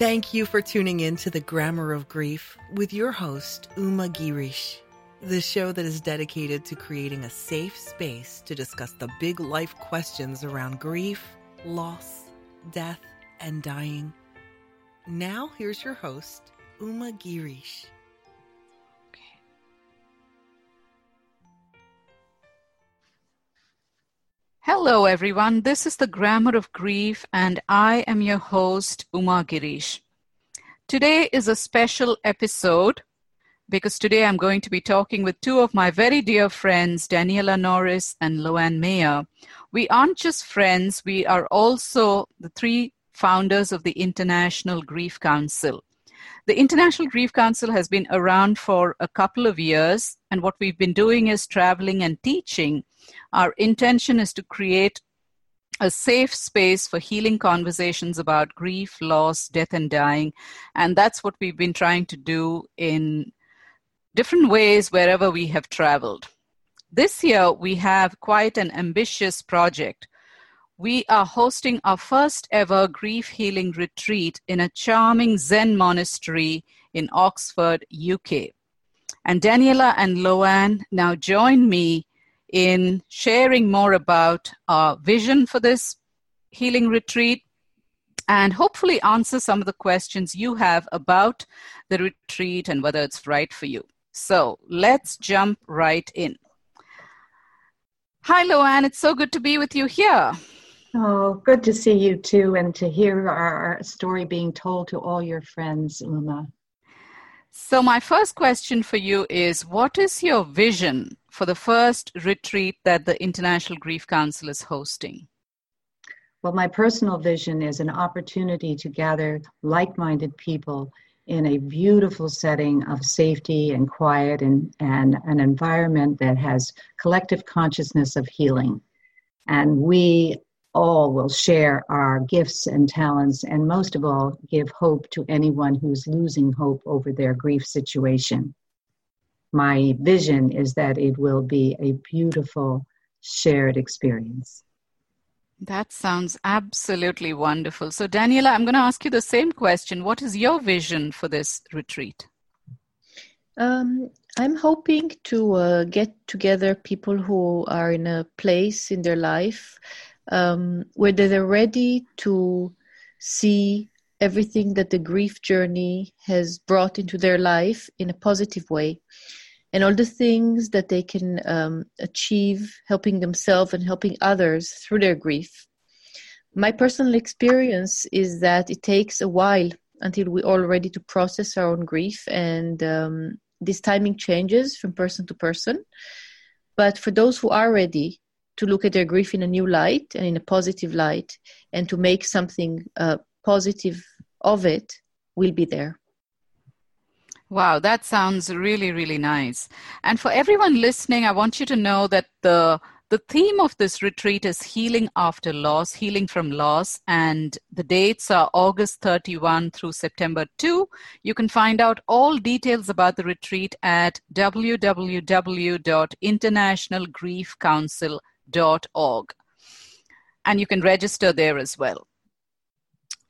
Thank you for tuning in to the Grammar of Grief with your host, Uma Girish, the show that is dedicated to creating a safe space to discuss the big life questions around grief, loss, death, and dying. Now, here's your host, Uma Girish. Hello, everyone. This is the Grammar of Grief, and I am your host, Uma Girish. Today is a special episode because today I'm going to be talking with two of my very dear friends, Daniela Norris and Lo Anne Mayer. We aren't just friends, we are also the three founders of the International Grief Council. The International Grief Council has been around for a couple of years, and what we've been doing is traveling and teaching. Our intention is to create a safe space for healing conversations about grief, loss, death, and dying. And that's what we've been trying to do in different ways wherever we have traveled. This year, we have quite an ambitious project we are hosting our first ever grief healing retreat in a charming Zen monastery in Oxford, UK. And Daniela and Lo Anne now join me in sharing more about our vision for this healing retreat and hopefully answer some of the questions you have about the retreat and whether it's right for you. So let's jump right in. Hi, Lo Anne. It's so good to be with you here. Oh, good to see you too, and to hear our story being told to all your friends, Uma. So, my first question for you is What is your vision for the first retreat that the International Grief Council is hosting? Well, my personal vision is an opportunity to gather like minded people in a beautiful setting of safety and quiet and, and an environment that has collective consciousness of healing. And we all will share our gifts and talents, and most of all, give hope to anyone who's losing hope over their grief situation. My vision is that it will be a beautiful shared experience. That sounds absolutely wonderful. So, Daniela, I'm going to ask you the same question. What is your vision for this retreat? Um, I'm hoping to uh, get together people who are in a place in their life um, whether they're ready to see everything that the grief journey has brought into their life in a positive way and all the things that they can um, achieve helping themselves and helping others through their grief. My personal experience is that it takes a while until we're all ready to process our own grief, and um, this timing changes from person to person. But for those who are ready, to look at their grief in a new light and in a positive light and to make something uh, positive of it will be there. Wow, that sounds really, really nice. And for everyone listening, I want you to know that the the theme of this retreat is healing after loss, healing from loss, and the dates are August 31 through September 2. You can find out all details about the retreat at www.internationalgriefcouncil.com org. And you can register there as well.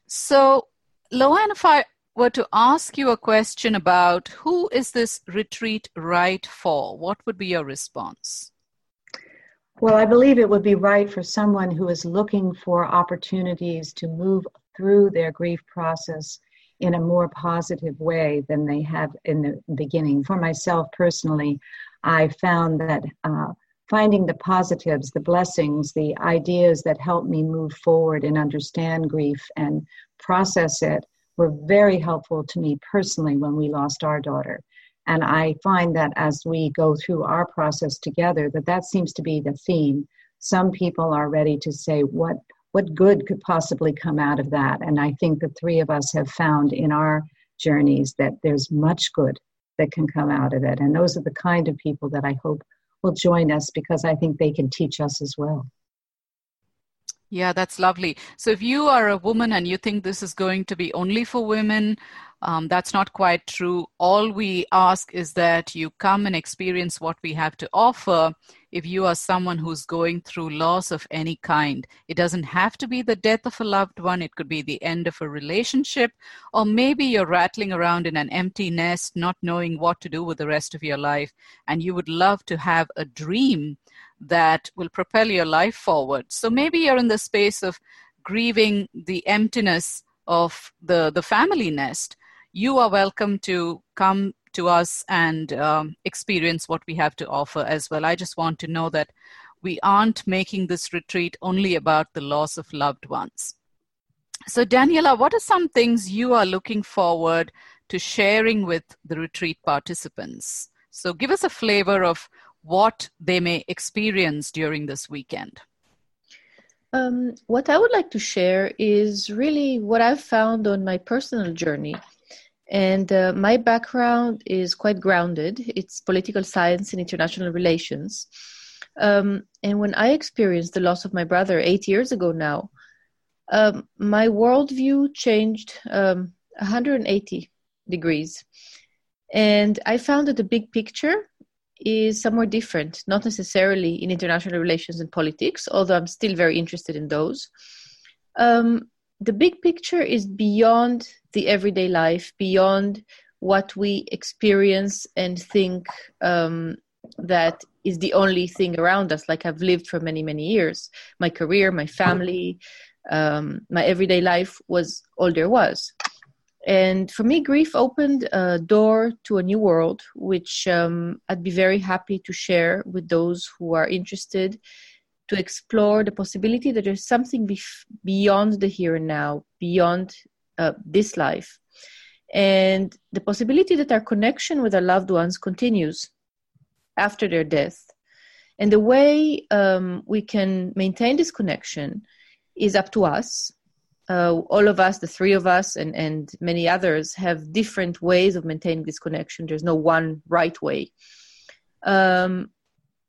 So, Lo Anne, if I were to ask you a question about who is this retreat right for, what would be your response? Well, I believe it would be right for someone who is looking for opportunities to move through their grief process in a more positive way than they have in the beginning. For myself personally, I found that uh, finding the positives, the blessings, the ideas that help me move forward and understand grief and process it were very helpful to me personally when we lost our daughter. And I find that as we go through our process together, that that seems to be the theme. Some people are ready to say, what, what good could possibly come out of that? And I think the three of us have found in our journeys that there's much good that can come out of it. And those are the kind of people that I hope will join us because I think they can teach us as well. Yeah, that's lovely. So if you are a woman and you think this is going to be only for women, Um, that's not quite true. All we ask is that you come and experience what we have to offer if you are someone who's going through loss of any kind. It doesn't have to be the death of a loved one, it could be the end of a relationship, or maybe you're rattling around in an empty nest, not knowing what to do with the rest of your life, and you would love to have a dream that will propel your life forward. So maybe you're in the space of grieving the emptiness of the, the family nest you are welcome to come to us and um, experience what we have to offer as well. I just want to know that we aren't making this retreat only about the loss of loved ones. So, Daniela, what are some things you are looking forward to sharing with the retreat participants? So, give us a flavor of what they may experience during this weekend. Um, what I would like to share is really what I've found on my personal journey and uh, my background is quite grounded. It's political science and international relations. Um, and when I experienced the loss of my brother eight years ago now, um, my worldview changed um, 180 degrees. And I found that the big picture is somewhere different, not necessarily in international relations and politics, although I'm still very interested in those. Um, the big picture is beyond the everyday life, beyond what we experience and think um, that is the only thing around us, like I've lived for many, many years. My career, my family, um, my everyday life was all there was. And for me, grief opened a door to a new world, which um, I'd be very happy to share with those who are interested to explore the possibility that there's something bef- beyond the here and now, beyond uh, this life, and the possibility that our connection with our loved ones continues after their death. And the way um, we can maintain this connection is up to us. Uh, all of us, the three of us, and, and many others, have different ways of maintaining this connection. There's no one right way. Um,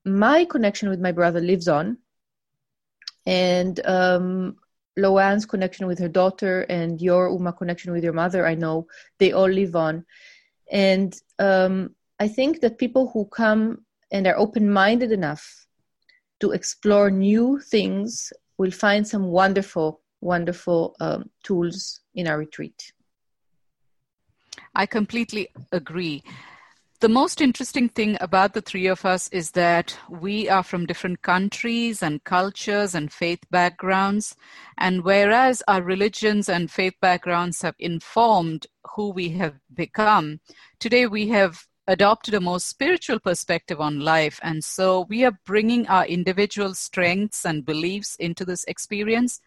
my connection with my brother lives on and um, connection with her daughter and your Uma connection with your mother, I know they all live on. And um, I think that people who come and are open minded enough to explore new things will find some wonderful, wonderful um, tools in our retreat. I completely agree. The most interesting thing about the three of us is that we are from different countries and cultures and faith backgrounds. And whereas our religions and faith backgrounds have informed who we have become, today we have adopted a more spiritual perspective on life. And so we are bringing our individual strengths and beliefs into this experience.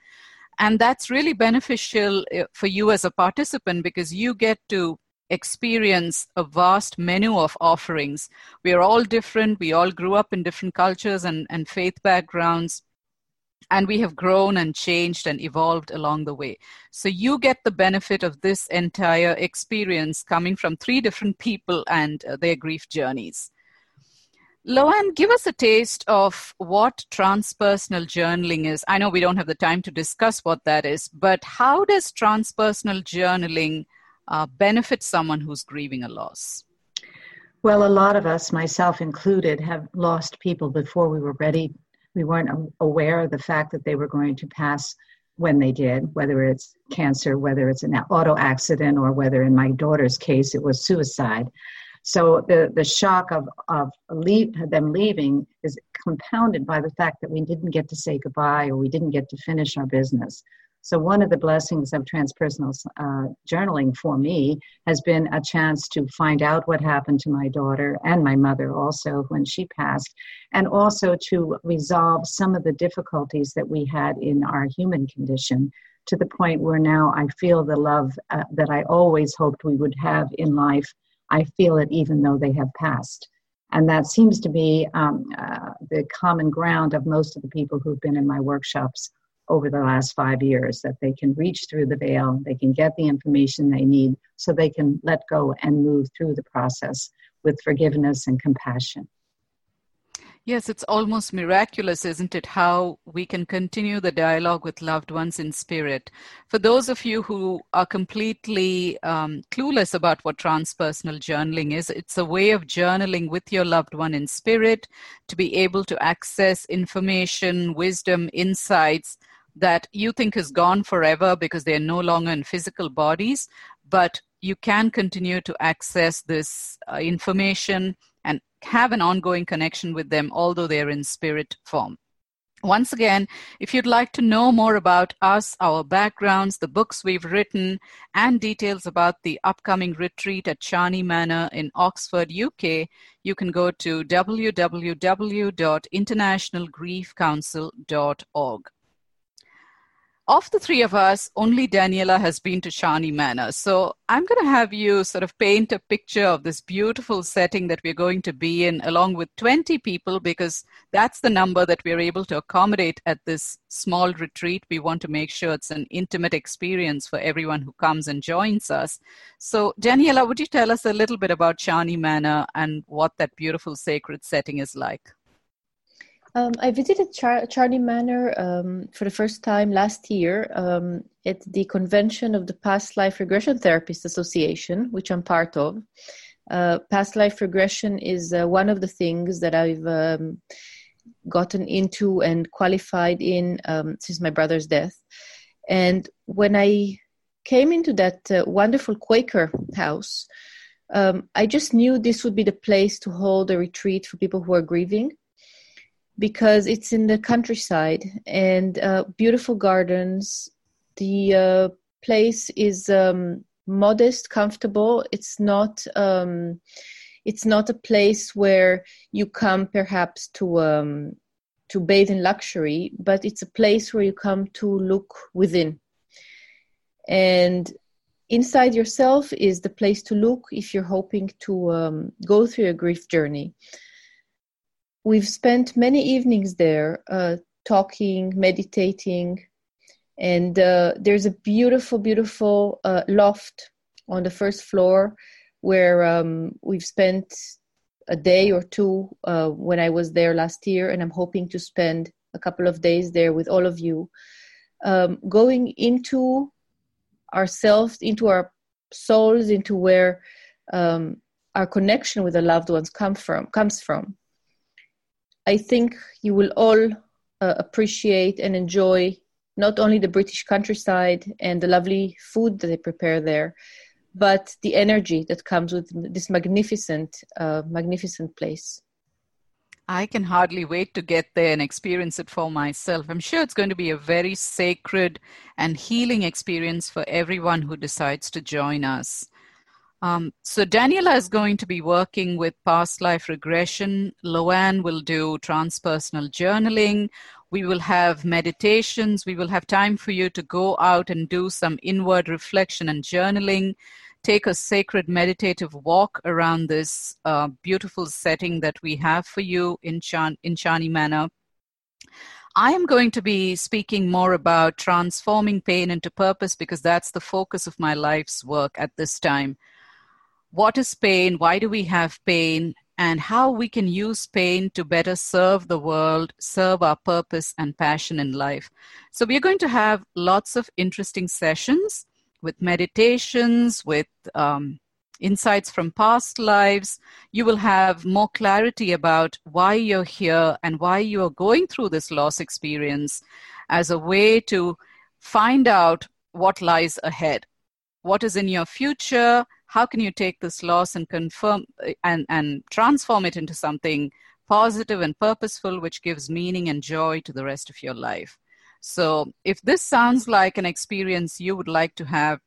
And that's really beneficial eh, for you as a participant because you get to experience a vast menu of offerings. We are all different. We all grew up in different cultures and, and faith backgrounds. And we have grown and changed and evolved along the way. So you get the benefit of this entire experience coming from three different people and uh, their grief journeys. Lo Anne, give us a taste of what transpersonal journaling is. I know we don't have the time to discuss what that is, but how does transpersonal journaling uh, benefit someone who's grieving a loss? Well, a lot of us, myself included, have lost people before we were ready. We weren't aware of the fact that they were going to pass when they did, whether it's cancer, whether it's an auto accident, or whether in my daughter's case it was suicide. So the, the shock of, of leave, them leaving is compounded by the fact that we didn't get to say goodbye or we didn't get to finish our business. So, one of the blessings of transpersonal uh, journaling for me has been a chance to find out what happened to my daughter and my mother also when she passed, and also to resolve some of the difficulties that we had in our human condition to the point where now I feel the love uh, that I always hoped we would have in life. I feel it even though they have passed. And that seems to be um, uh, the common ground of most of the people who've been in my workshops over the last five years that they can reach through the veil, they can get the information they need so they can let go and move through the process with forgiveness and compassion. Yes, it's almost miraculous, isn't it? How we can continue the dialogue with loved ones in spirit. For those of you who are completely um, clueless about what transpersonal journaling is, it's a way of journaling with your loved one in spirit to be able to access information, wisdom, insights that you think is gone forever because they're no longer in physical bodies, but you can continue to access this uh, information have an ongoing connection with them, although they're in spirit form. Once again, if you'd like to know more about us, our backgrounds, the books we've written, and details about the upcoming retreat at Charney Manor in Oxford, UK, you can go to www.internationalgriefcouncil.org of the three of us, only Daniela has been to Charney Manor. So I'm going to have you sort of paint a picture of this beautiful setting that we're going to be in, along with 20 people, because that's the number that we're able to accommodate at this small retreat. We want to make sure it's an intimate experience for everyone who comes and joins us. So, Daniela, would you tell us a little bit about Charney Manor and what that beautiful sacred setting is like? Um, I visited Char- Charney Manor um, for the first time last year um, at the convention of the Past Life Regression Therapists Association, which I'm part of. Uh, past life regression is uh, one of the things that I've um, gotten into and qualified in um, since my brother's death. And when I came into that uh, wonderful Quaker house, um, I just knew this would be the place to hold a retreat for people who are grieving because it's in the countryside and uh, beautiful gardens. The uh, place is um, modest, comfortable. It's not. Um, it's not a place where you come perhaps to um, to bathe in luxury, but it's a place where you come to look within. And inside yourself is the place to look if you're hoping to um, go through a grief journey we've spent many evenings there uh, talking, meditating, and uh, there's a beautiful, beautiful uh, loft on the first floor where um, we've spent a day or two uh, when I was there last year, and I'm hoping to spend a couple of days there with all of you, um, going into ourselves, into our souls, into where um, our connection with the loved ones come from comes from I think you will all uh, appreciate and enjoy not only the British countryside and the lovely food that they prepare there, but the energy that comes with this magnificent, uh, magnificent place. I can hardly wait to get there and experience it for myself. I'm sure it's going to be a very sacred and healing experience for everyone who decides to join us. Um, so Daniela is going to be working with past life regression. Lo Anne will do transpersonal journaling. We will have meditations. We will have time for you to go out and do some inward reflection and journaling. Take a sacred meditative walk around this uh, beautiful setting that we have for you in, Chan- in Charney Manor. I am going to be speaking more about transforming pain into purpose because that's the focus of my life's work at this time what is pain, why do we have pain, and how we can use pain to better serve the world, serve our purpose and passion in life. So, we are going to have lots of interesting sessions with meditations, with um, insights from past lives. You will have more clarity about why you're here and why you are going through this loss experience as a way to find out what lies ahead. What is in your future? How can you take this loss and confirm and, and transform it into something positive and purposeful, which gives meaning and joy to the rest of your life? So, if this sounds like an experience you would like to have,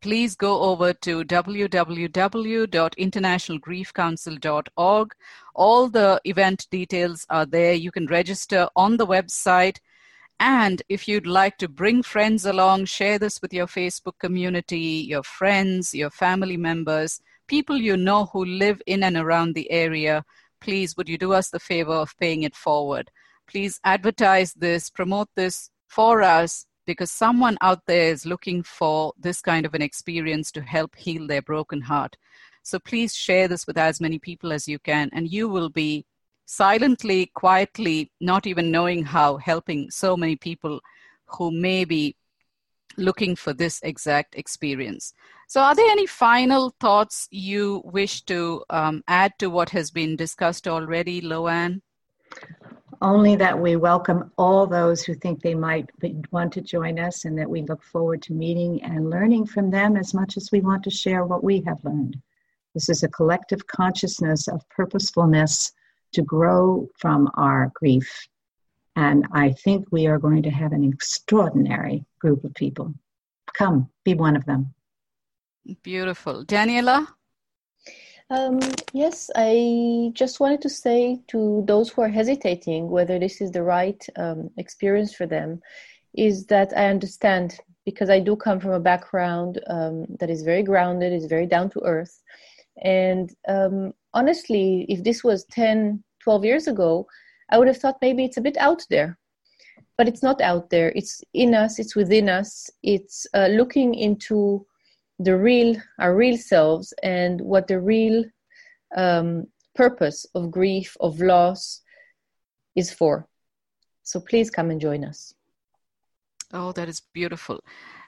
please go over to www.internationalgriefcouncil.org. All the event details are there. You can register on the website and if you'd like to bring friends along, share this with your Facebook community, your friends, your family members, people you know who live in and around the area, please would you do us the favor of paying it forward? Please advertise this, promote this for us because someone out there is looking for this kind of an experience to help heal their broken heart. So please share this with as many people as you can, and you will be silently, quietly, not even knowing how, helping so many people who may be looking for this exact experience. So, are there any final thoughts you wish to um, add to what has been discussed already, Lo Anne? Only that we welcome all those who think they might want to join us and that we look forward to meeting and learning from them as much as we want to share what we have learned. This is a collective consciousness of purposefulness to grow from our grief. And I think we are going to have an extraordinary group of people. Come, be one of them. Beautiful. Daniela? Um, yes, I just wanted to say to those who are hesitating whether this is the right um, experience for them is that I understand because I do come from a background um, that is very grounded, is very down to earth. And um, honestly, if this was 10, 12 years ago, I would have thought maybe it's a bit out there. But it's not out there. It's in us, it's within us. It's uh, looking into the real, our real selves, and what the real um, purpose of grief, of loss is for. So please come and join us. Oh, that is beautiful.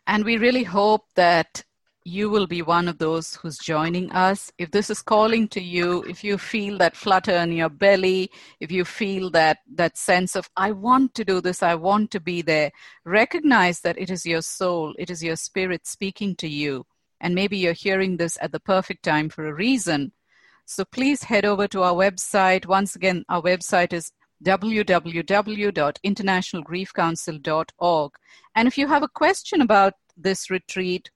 And we really hope that you will be one of those who's joining us. If this is calling to you, if you feel that flutter in your belly, if you feel that that sense of I want to do this, I want to be there, recognize that it is your soul, it is your spirit speaking to you. And maybe you're hearing this at the perfect time for a reason. So please head over to our website. Once again, our website is www.internationalgriefcouncil.org. And if you have a question about this retreat,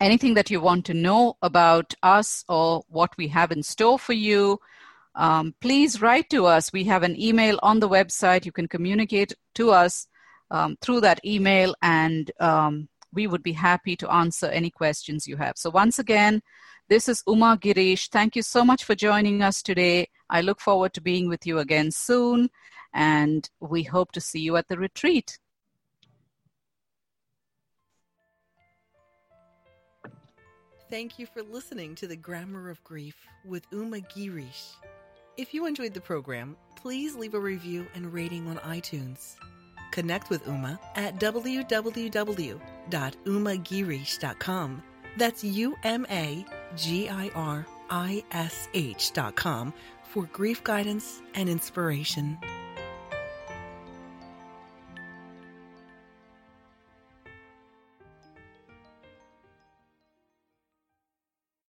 anything that you want to know about us or what we have in store for you, um, please write to us. We have an email on the website. You can communicate to us um, through that email, and um, we would be happy to answer any questions you have. So, once again, this is Uma Girish. Thank you so much for joining us today. I look forward to being with you again soon, and we hope to see you at the retreat. Thank you for listening to the Grammar of Grief with Uma Girish. If you enjoyed the program, please leave a review and rating on iTunes. Connect with Uma at www.umagirish.com. That's U M A G I R I S H.com for grief guidance and inspiration.